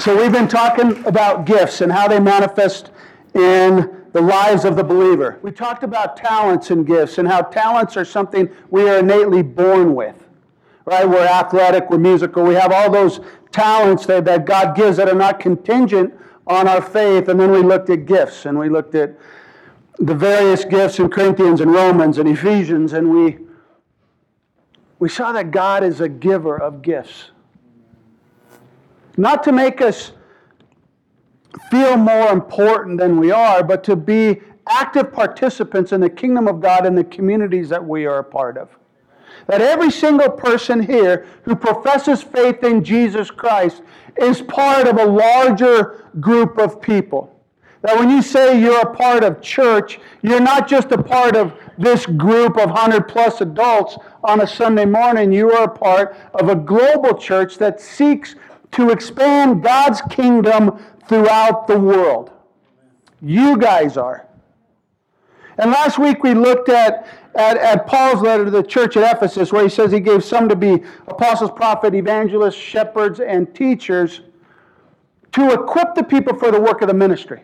So, we've been talking about gifts and how they manifest in the lives of the believer. We talked about talents and gifts and how talents are something we are innately born with. Right? We're athletic, we're musical, we have all those talents that, that God gives that are not contingent on our faith. And then we looked at gifts and we looked at the various gifts in Corinthians and Romans and Ephesians, and we, we saw that God is a giver of gifts. Not to make us feel more important than we are, but to be active participants in the kingdom of God and the communities that we are a part of. That every single person here who professes faith in Jesus Christ is part of a larger group of people. That when you say you're a part of church, you're not just a part of this group of 100 plus adults on a Sunday morning. You are a part of a global church that seeks to expand God's kingdom throughout the world. You guys are. And last week we looked at, at, at, Paul's letter to the church at Ephesus, where he says he gave some to be apostles, prophets, evangelists, shepherds, and teachers to equip the people for the work of the ministry.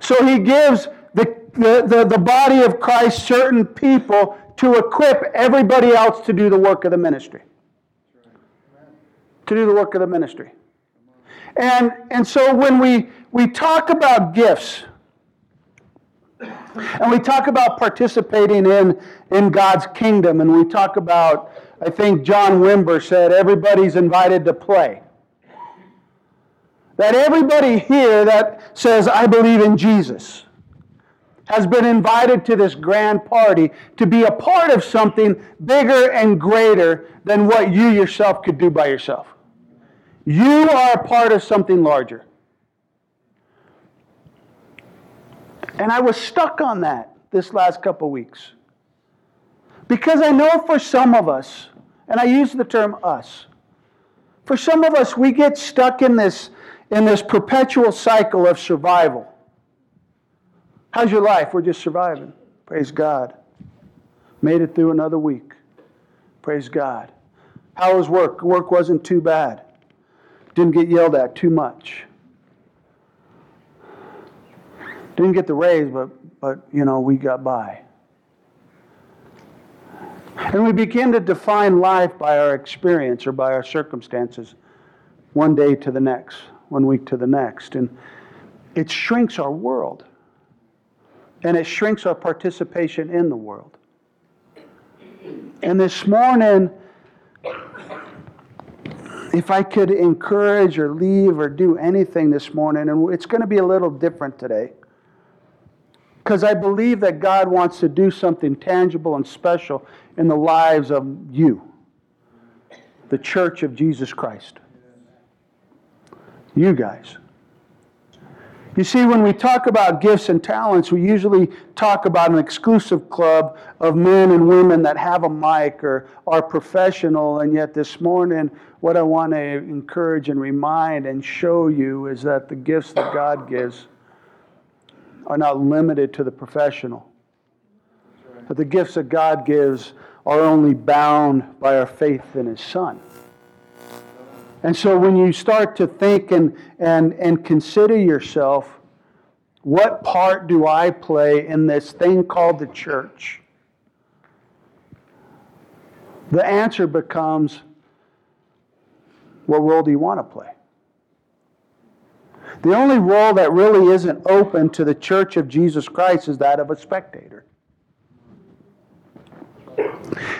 So he gives the, the, the, the body of Christ certain people to equip everybody else to do the work of the ministry. To do the work of the ministry. And, and so when we, we talk about gifts, and we talk about participating in, in God's kingdom, and we talk about, I think John Wimber said, everybody's invited to play. That everybody here that says, I believe in Jesus, has been invited to this grand party to be a part of something bigger and greater than what you yourself could do by yourself. You are a part of something larger. And I was stuck on that this last couple weeks. Because I know for some of us, and I use the term us, for some of us, we get stuck in this, in this perpetual cycle of survival. How's your life? We're just surviving. Praise God. Made it through another week. Praise God. How was work? Work wasn't too bad. Didn't get yelled at too much. Didn't get the raise, but, but you know, we got by. And we begin to define life by our experience or by our circumstances, one day to the next, one week to the next. And it shrinks our world. And it shrinks our participation in the world. And this morning, if I could encourage or leave or do anything this morning, and it's going to be a little different today, because I believe that God wants to do something tangible and special in the lives of you, the church of Jesus Christ. You guys. You see, when we talk about gifts and talents, we usually talk about an exclusive club of men and women that have a mic or are professional. And yet, this morning, what I want to encourage and remind and show you is that the gifts that God gives are not limited to the professional. But the gifts that God gives are only bound by our faith in His Son. And so when you start to think and, and, and consider yourself, what part do I play in this thing called the church? The answer becomes what role do you want to play? The only role that really isn't open to the church of Jesus Christ is that of a spectator.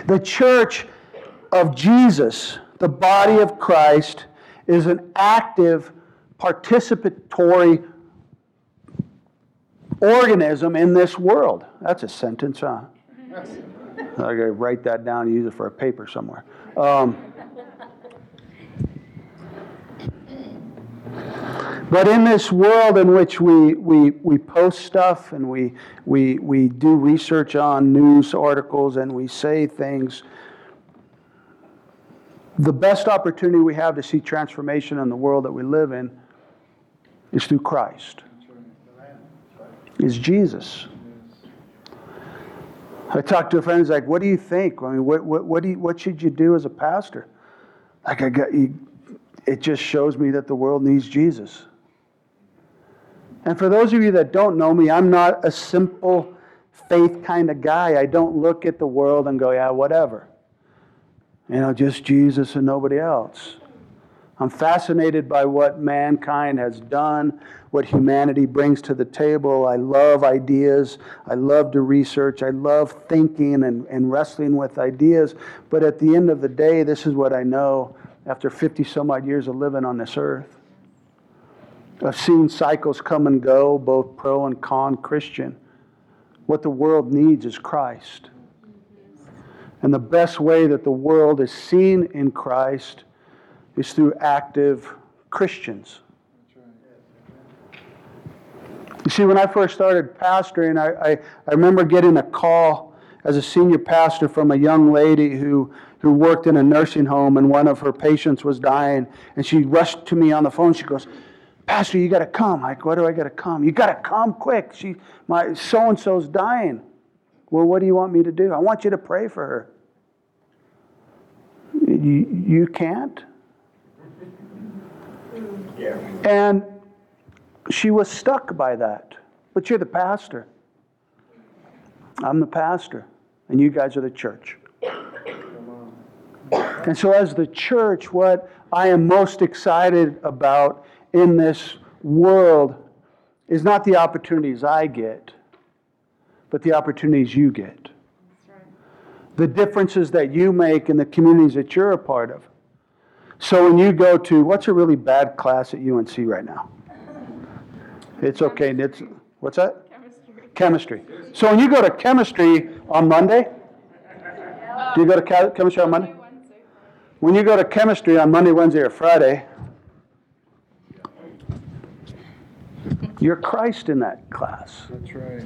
The church of Jesus the body of Christ is an active, participatory organism in this world. That's a sentence, huh? I gotta write that down and use it for a paper somewhere. Um, but in this world in which we, we, we post stuff and we, we, we do research on news articles and we say things, the best opportunity we have to see transformation in the world that we live in is through Christ, is Jesus. I talked to a friend who's like, What do you think? I mean, what, what, what, do you, what should you do as a pastor? Like, I got, you, it just shows me that the world needs Jesus. And for those of you that don't know me, I'm not a simple faith kind of guy. I don't look at the world and go, yeah, whatever. You know, just Jesus and nobody else. I'm fascinated by what mankind has done, what humanity brings to the table. I love ideas. I love to research. I love thinking and, and wrestling with ideas. But at the end of the day, this is what I know after 50 some odd years of living on this earth. I've seen cycles come and go, both pro and con Christian. What the world needs is Christ. And the best way that the world is seen in Christ is through active Christians. You see, when I first started pastoring, I, I, I, remember getting a call as a senior pastor from a young lady who, who worked in a nursing home and one of her patients was dying. And she rushed to me on the phone. She goes, Pastor, you got to come. Like, why do I got to come? You got to come quick. She, my so and so's dying. Well, what do you want me to do? I want you to pray for her. You, you can't? Yeah. And she was stuck by that. But you're the pastor. I'm the pastor, and you guys are the church. And so, as the church, what I am most excited about in this world is not the opportunities I get, but the opportunities you get. The differences that you make in the communities that you're a part of. So when you go to, what's a really bad class at UNC right now? It's okay. It's, what's that? Chemistry. Chemistry. So when you go to chemistry on Monday, do you go to chemistry on Monday? When you go to chemistry on Monday, Wednesday, or Friday, You're Christ in that class. That's right.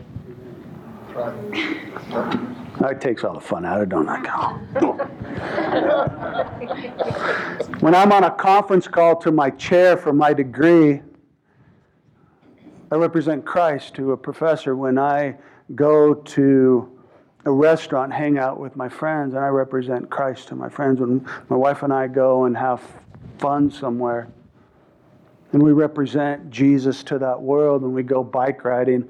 That takes all the fun out of it, don't I, when I'm on a conference call to my chair for my degree, I represent Christ to a professor. When I go to a restaurant, hang out with my friends, and I represent Christ to my friends. When my wife and I go and have fun somewhere, and we represent Jesus to that world when we go bike riding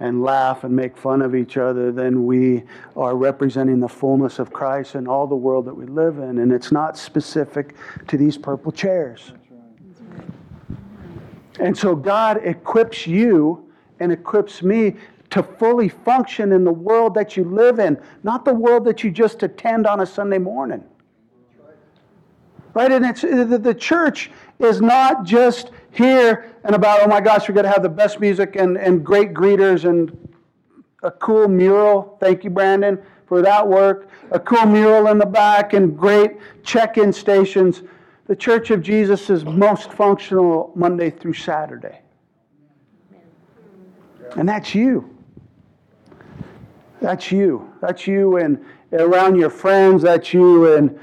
and laugh and make fun of each other, then we are representing the fullness of Christ in all the world that we live in. And it's not specific to these purple chairs. And so God equips you and equips me to fully function in the world that you live in, not the world that you just attend on a Sunday morning. Right? And it's the church is not just here and about, oh my gosh, we're going to have the best music and, and great greeters and a cool mural. Thank you, Brandon, for that work. A cool mural in the back and great check in stations. The Church of Jesus is most functional Monday through Saturday. And that's you. That's you. That's you and around your friends. That's you and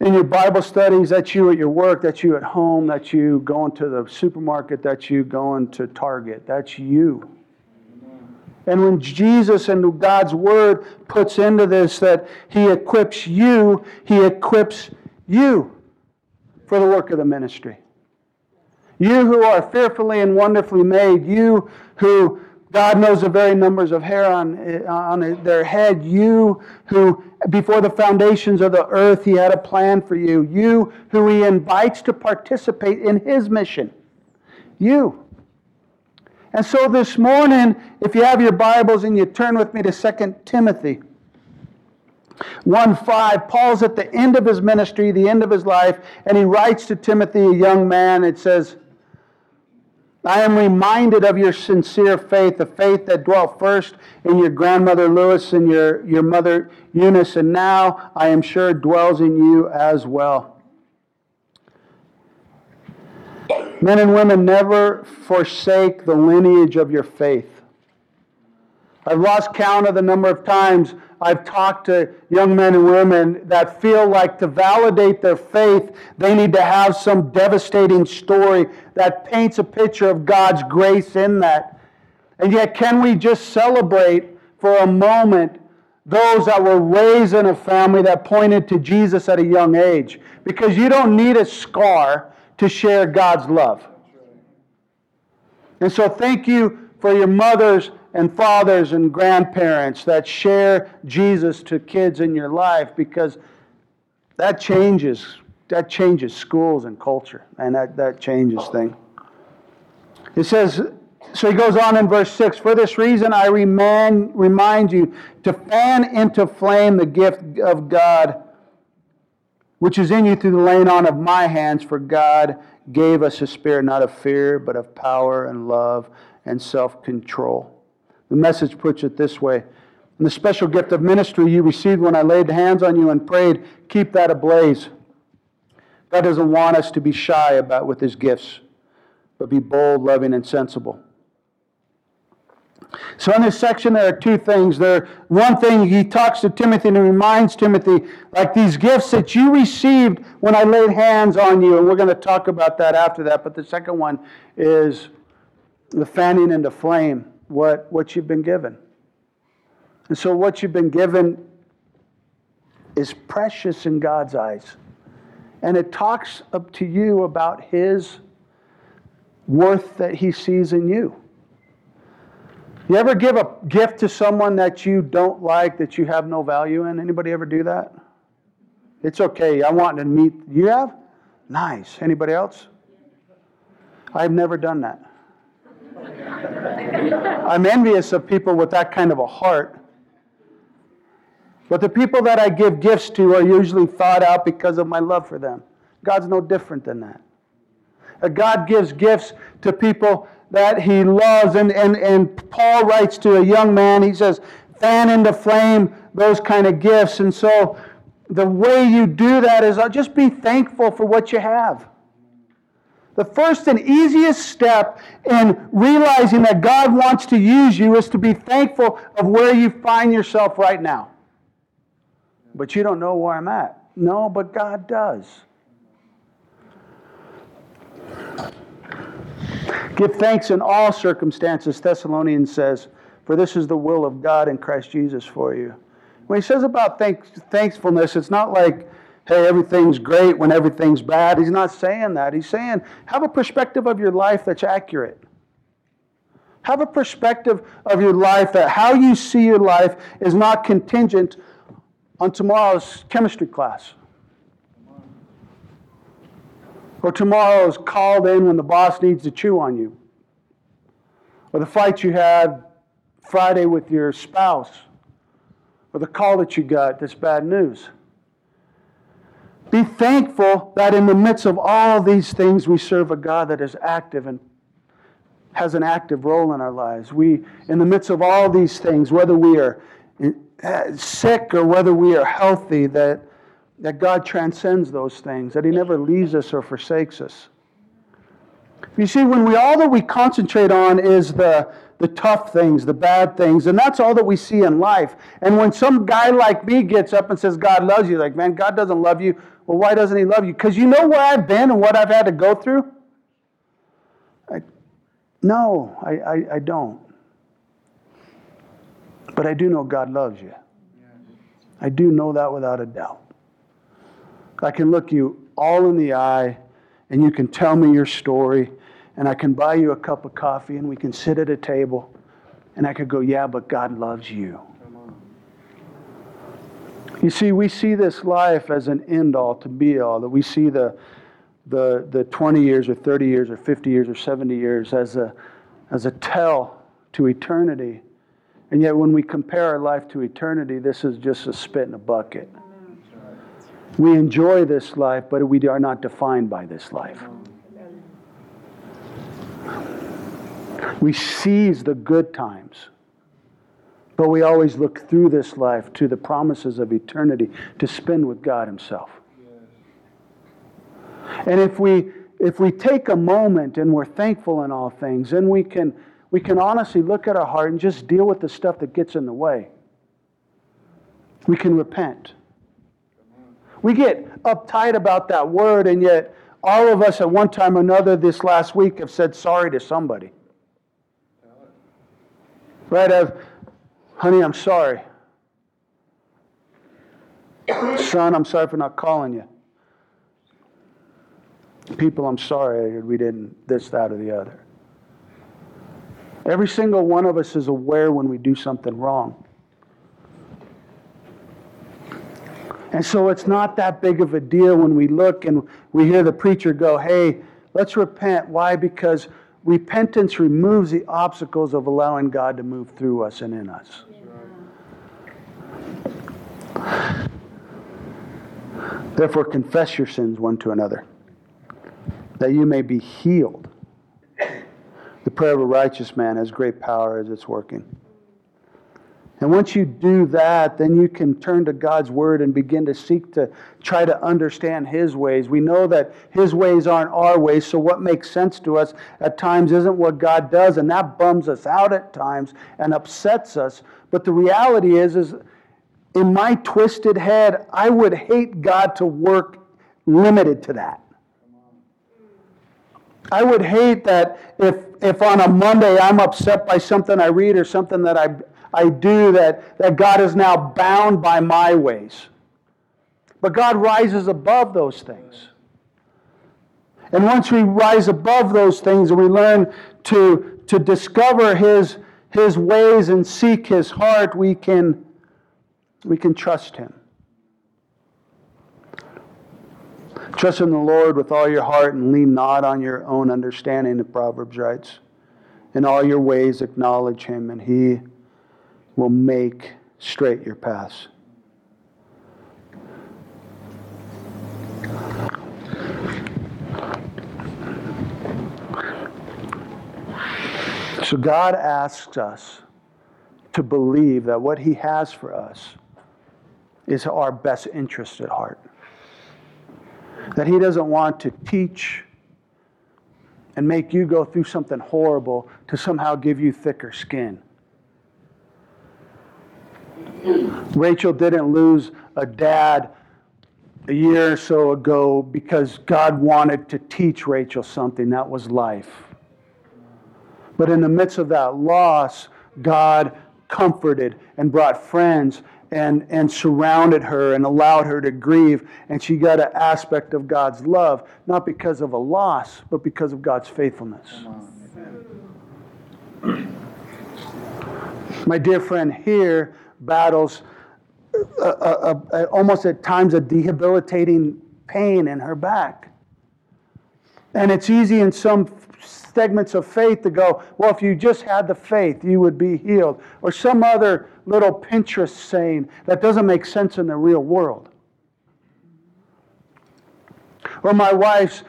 in your Bible studies, that's you at your work, that's you at home, that's you going to the supermarket, that's you going to Target, that's you. And when Jesus and God's Word puts into this that He equips you, He equips you for the work of the ministry. You who are fearfully and wonderfully made, you who God knows the very numbers of hair on, eh, on their head. You who, before the foundations of the earth, He had a plan for you. You who He invites to participate in His mission. You. And so this morning, if you have your Bibles and you turn with me to 2 Timothy 1 5, Paul's at the end of his ministry, the end of his life, and he writes to Timothy, a young man. It says, I am reminded of your sincere faith, the faith that dwelt first in your grandmother Lois and your, your mother Eunice, and now I am sure dwells in you as well. Men and women, never forsake the lineage of your faith. I've lost count of the number of times I've talked to young men and women that feel like to validate their faith, they need to have some devastating story that paints a picture of God's grace in that. And yet, can we just celebrate for a moment those that were raised in a family that pointed to Jesus at a young age? Because you don't need a scar to share God's love. And so, thank you for your mothers and fathers and grandparents that share Jesus to kids in your life because that changes that changes schools and culture and that, that changes things. It says so he goes on in verse 6 For this reason I remind, remind you to fan into flame the gift of God which is in you through the laying on of my hands, for God gave us a spirit not of fear, but of power and love and self control. The message puts it this way and the special gift of ministry you received when I laid hands on you and prayed, keep that ablaze. God doesn't want us to be shy about with his gifts, but be bold, loving, and sensible. So in this section, there are two things. There, one thing he talks to Timothy and he reminds Timothy, like these gifts that you received when I laid hands on you, and we're going to talk about that after that. But the second one is the fanning into flame, what, what you've been given. And so what you've been given is precious in God's eyes. And it talks up to you about his worth that he sees in you. You ever give a gift to someone that you don't like, that you have no value in? Anybody ever do that? It's okay. I want to meet. You have? Nice. Anybody else? I've never done that. I'm envious of people with that kind of a heart. But the people that I give gifts to are usually thought out because of my love for them. God's no different than that. God gives gifts to people that he loves. And, and, and Paul writes to a young man, he says, fan into flame those kind of gifts. And so the way you do that is uh, just be thankful for what you have. The first and easiest step in realizing that God wants to use you is to be thankful of where you find yourself right now. But you don't know where I'm at. No, but God does. Give thanks in all circumstances, Thessalonians says, for this is the will of God in Christ Jesus for you. When he says about thanks, thankfulness, it's not like, hey, everything's great when everything's bad. He's not saying that. He's saying, have a perspective of your life that's accurate. Have a perspective of your life that how you see your life is not contingent on tomorrow's chemistry class. Or tomorrow is called in when the boss needs to chew on you. Or the fight you had Friday with your spouse. Or the call that you got that's bad news. Be thankful that in the midst of all these things, we serve a God that is active and has an active role in our lives. We, in the midst of all these things, whether we are uh, sick or whether we are healthy, that that God transcends those things, that He never leaves us or forsakes us. You see, when we all that we concentrate on is the, the tough things, the bad things, and that's all that we see in life. And when some guy like me gets up and says, God loves you, like, man, God doesn't love you. Well, why doesn't He love you? Because you know where I've been and what I've had to go through? I, no, I, I, I don't. But I do know God loves you. I do know that without a doubt. I can look you all in the eye and you can tell me your story and I can buy you a cup of coffee and we can sit at a table and I could go, yeah, but God loves you. You see, we see this life as an end all to be all, that we see the, the, the 20 years or 30 years or 50 years or 70 years as a, as a tell to eternity. And yet, when we compare our life to eternity, this is just a spit in a bucket. We enjoy this life, but we are not defined by this life. We seize the good times, but we always look through this life to the promises of eternity to spend with God Himself. And if we if we take a moment and we're thankful in all things, then we can we can honestly look at our heart and just deal with the stuff that gets in the way. We can repent. We get uptight about that word, and yet all of us at one time or another this last week have said sorry to somebody. Right? Of, honey, I'm sorry. Son, I'm sorry for not calling you. People, I'm sorry we didn't this, that, or the other. Every single one of us is aware when we do something wrong. And so it's not that big of a deal when we look and we hear the preacher go, hey, let's repent. Why? Because repentance removes the obstacles of allowing God to move through us and in us. Therefore, confess your sins one to another, that you may be healed. The prayer of a righteous man has great power as it's working. And once you do that, then you can turn to God's Word and begin to seek to try to understand His ways. We know that His ways aren't our ways, so what makes sense to us at times isn't what God does, and that bums us out at times and upsets us. But the reality is, is in my twisted head, I would hate God to work limited to that. I would hate that if, if on a Monday I'm upset by something I read or something that I, I do, that, that God is now bound by my ways. But God rises above those things. And once we rise above those things and we learn to, to discover his, his ways and seek His heart, we can, we can trust Him. Trust in the Lord with all your heart and lean not on your own understanding, the Proverbs writes. In all your ways acknowledge Him, and He will make straight your paths. So God asks us to believe that what He has for us is our best interest at heart. That He doesn't want to teach and make you go through something horrible to somehow give you thicker skin. Rachel didn't lose a dad a year or so ago because God wanted to teach Rachel something that was life. But in the midst of that loss, God comforted and brought friends and, and surrounded her and allowed her to grieve. And she got an aspect of God's love, not because of a loss, but because of God's faithfulness. My dear friend here battles a, a, a, almost at times a debilitating pain in her back. And it's easy in some segments of faith to go, well, if you just had the faith, you would be healed. Or some other little Pinterest saying that doesn't make sense in the real world. Or my wife's,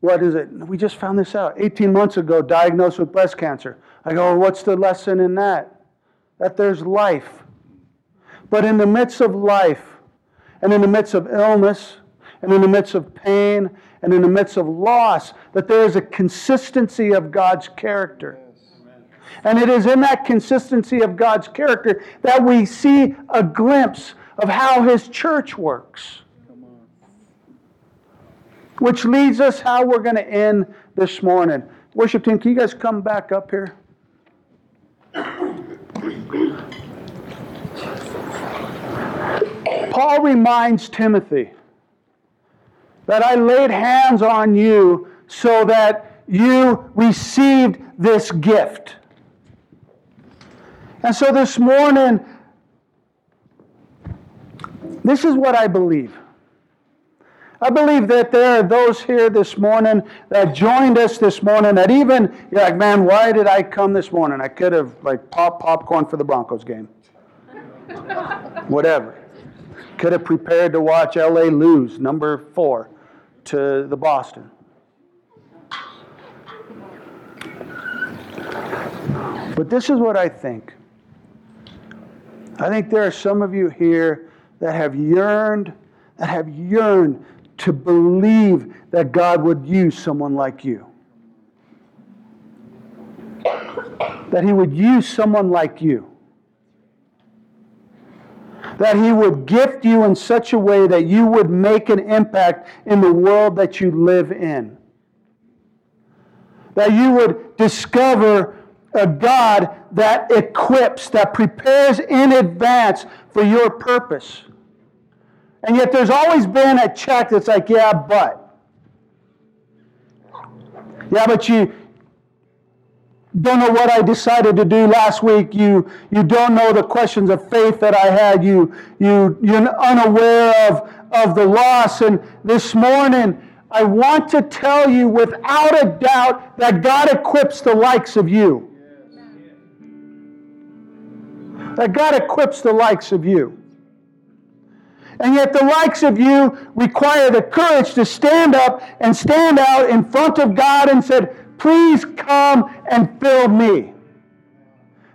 what is it? We just found this out 18 months ago, diagnosed with breast cancer. I go, well, what's the lesson in that? That there's life. But in the midst of life, and in the midst of illness, and in the midst of pain, and in the midst of loss, that there is a consistency of God's character. And it is in that consistency of God's character that we see a glimpse of how His church works. Which leads us how we're going to end this morning. Worship team, can you guys come back up here? Paul reminds Timothy that I laid hands on you so that you received this gift. And so this morning, this is what I believe. I believe that there are those here this morning that joined us this morning that even you're like, man, why did I come this morning? I could have like popped popcorn for the Broncos game. Whatever. Could have prepared to watch LA lose, number four to the Boston. But this is what I think. I think there are some of you here that have yearned, that have yearned to believe that God would use someone like you. That He would use someone like you that He would gift you in such a way that you would make an impact in the world that you live in. That you would discover a God that equips, that prepares in advance for your purpose. And yet there's always been a check that's like, yeah, but. Yeah, but you don't know what I decided to do last week. You, you don't know the questions of faith that I had. You, you, you're unaware of, of the loss. And this morning, I want to tell you without a doubt that God equips the likes of you. That God equips the likes of you. And yet, the likes of you require the courage to stand up and stand out in front of God and said, Please come and fill me.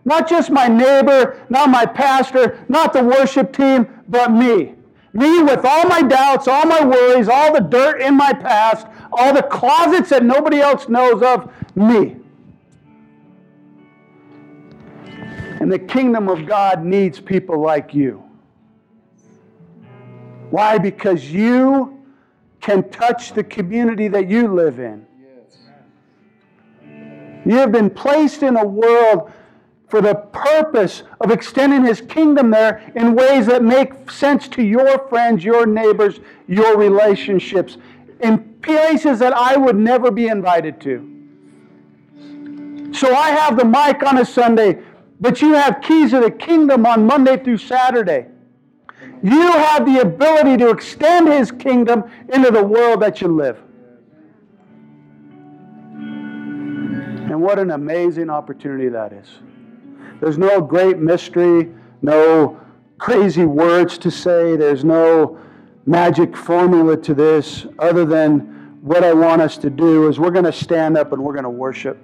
Not just my neighbor, not my pastor, not the worship team, but me. Me with all my doubts, all my worries, all the dirt in my past, all the closets that nobody else knows of, me. And the kingdom of God needs people like you. Why? Because you can touch the community that you live in. You have been placed in a world for the purpose of extending his kingdom there in ways that make sense to your friends, your neighbors, your relationships, in places that I would never be invited to. So I have the mic on a Sunday, but you have keys of the kingdom on Monday through Saturday. You have the ability to extend his kingdom into the world that you live. And what an amazing opportunity that is. There's no great mystery, no crazy words to say, there's no magic formula to this other than what I want us to do is we're going to stand up and we're going to worship.